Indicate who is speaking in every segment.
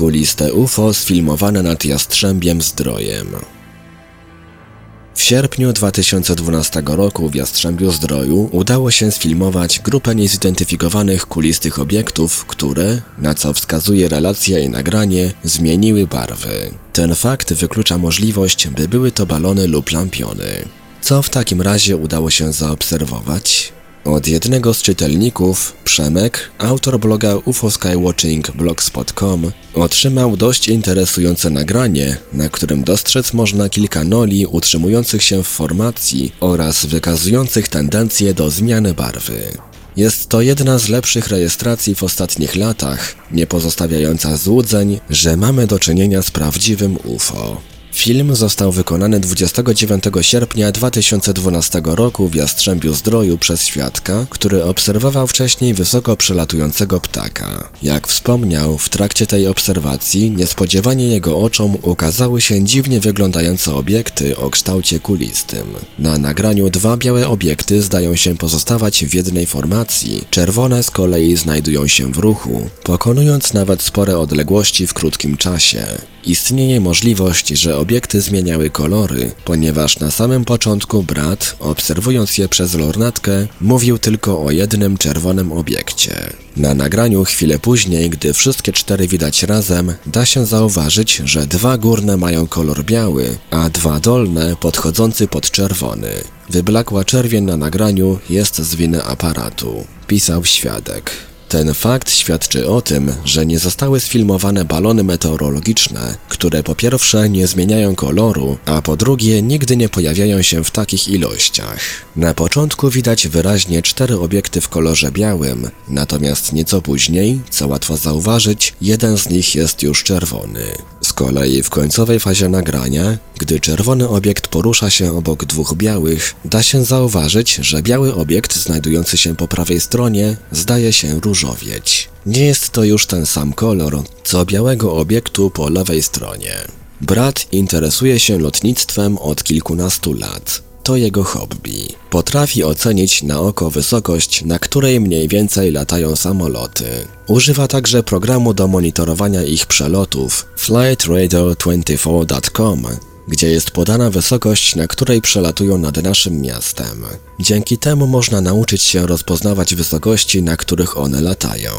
Speaker 1: Kuliste UFO sfilmowane nad Jastrzębiem Zdrojem. W sierpniu 2012 roku w Jastrzębiu Zdroju udało się sfilmować grupę niezidentyfikowanych kulistych obiektów, które, na co wskazuje relacja i nagranie, zmieniły barwy. Ten fakt wyklucza możliwość, by były to balony lub lampiony. Co w takim razie udało się zaobserwować? Od jednego z czytelników, Przemek, autor bloga UFO blogspot.com, otrzymał dość interesujące nagranie, na którym dostrzec można kilka noli utrzymujących się w formacji oraz wykazujących tendencję do zmiany barwy. Jest to jedna z lepszych rejestracji w ostatnich latach, nie pozostawiająca złudzeń, że mamy do czynienia z prawdziwym UFO. Film został wykonany 29 sierpnia 2012 roku w Jastrzębiu Zdroju przez świadka, który obserwował wcześniej wysoko przelatującego ptaka. Jak wspomniał, w trakcie tej obserwacji niespodziewanie jego oczom ukazały się dziwnie wyglądające obiekty o kształcie kulistym. Na nagraniu dwa białe obiekty zdają się pozostawać w jednej formacji, czerwone z kolei znajdują się w ruchu, pokonując nawet spore odległości w krótkim czasie. Istnieje możliwość, że obiekty zmieniały kolory, ponieważ na samym początku brat, obserwując je przez lornetkę, mówił tylko o jednym czerwonym obiekcie. Na nagraniu chwilę później, gdy wszystkie cztery widać razem, da się zauważyć, że dwa górne mają kolor biały, a dwa dolne podchodzący pod czerwony. Wyblakła czerwień na nagraniu jest z winy aparatu, pisał świadek. Ten fakt świadczy o tym, że nie zostały sfilmowane balony meteorologiczne, które po pierwsze nie zmieniają koloru, a po drugie nigdy nie pojawiają się w takich ilościach. Na początku widać wyraźnie cztery obiekty w kolorze białym, natomiast nieco później, co łatwo zauważyć, jeden z nich jest już czerwony. Z kolei w końcowej fazie nagrania, gdy czerwony obiekt porusza się obok dwóch białych, da się zauważyć, że biały obiekt znajdujący się po prawej stronie zdaje się różowieć. Nie jest to już ten sam kolor, co białego obiektu po lewej stronie. Brat interesuje się lotnictwem od kilkunastu lat to jego hobby. Potrafi ocenić na oko wysokość, na której mniej więcej latają samoloty. Używa także programu do monitorowania ich przelotów flightradar24.com, gdzie jest podana wysokość, na której przelatują nad naszym miastem. Dzięki temu można nauczyć się rozpoznawać wysokości, na których one latają.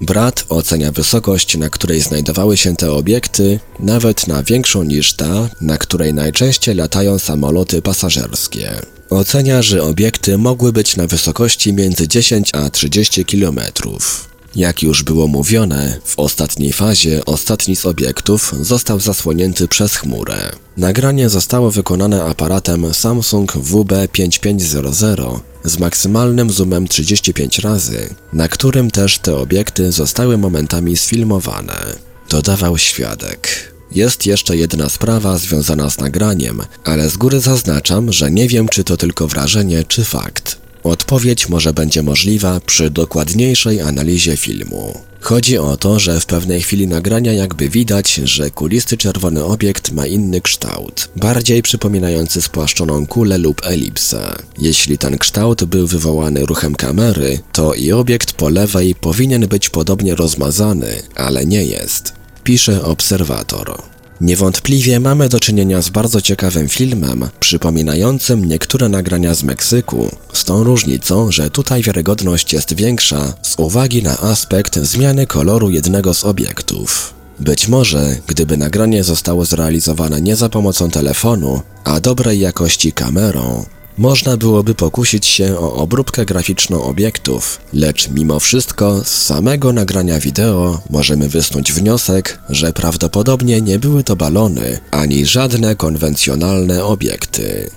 Speaker 1: Brat ocenia wysokość, na której znajdowały się te obiekty, nawet na większą niż ta, na której najczęściej latają samoloty pasażerskie. Ocenia, że obiekty mogły być na wysokości między 10 a 30 kilometrów. Jak już było mówione, w ostatniej fazie ostatni z obiektów został zasłonięty przez chmurę. Nagranie zostało wykonane aparatem Samsung WB5500 z maksymalnym zoomem 35 razy, na którym też te obiekty zostały momentami sfilmowane. Dodawał świadek. Jest jeszcze jedna sprawa związana z nagraniem, ale z góry zaznaczam, że nie wiem czy to tylko wrażenie czy fakt. Odpowiedź może będzie możliwa przy dokładniejszej analizie filmu. Chodzi o to, że w pewnej chwili nagrania jakby widać, że kulisty czerwony obiekt ma inny kształt, bardziej przypominający spłaszczoną kulę lub elipsę. Jeśli ten kształt był wywołany ruchem kamery, to i obiekt po lewej powinien być podobnie rozmazany, ale nie jest. Pisze obserwator. Niewątpliwie mamy do czynienia z bardzo ciekawym filmem, przypominającym niektóre nagrania z Meksyku, z tą różnicą, że tutaj wiarygodność jest większa z uwagi na aspekt zmiany koloru jednego z obiektów. Być może, gdyby nagranie zostało zrealizowane nie za pomocą telefonu, a dobrej jakości kamerą, można byłoby pokusić się o obróbkę graficzną obiektów, lecz mimo wszystko z samego nagrania wideo możemy wysnuć wniosek, że prawdopodobnie nie były to balony ani żadne konwencjonalne obiekty.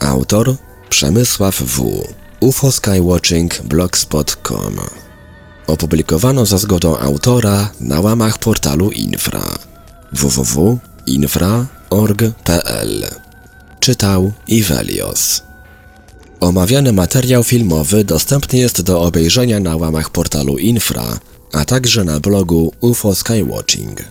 Speaker 1: Autor Przemysław W. UFO Skywatching blogspot.com Opublikowano za zgodą autora na łamach portalu Infra www.infra.org.pl Czytał Ivelios. Omawiany materiał filmowy dostępny jest do obejrzenia na łamach portalu Infra, a także na blogu UFO Skywatching.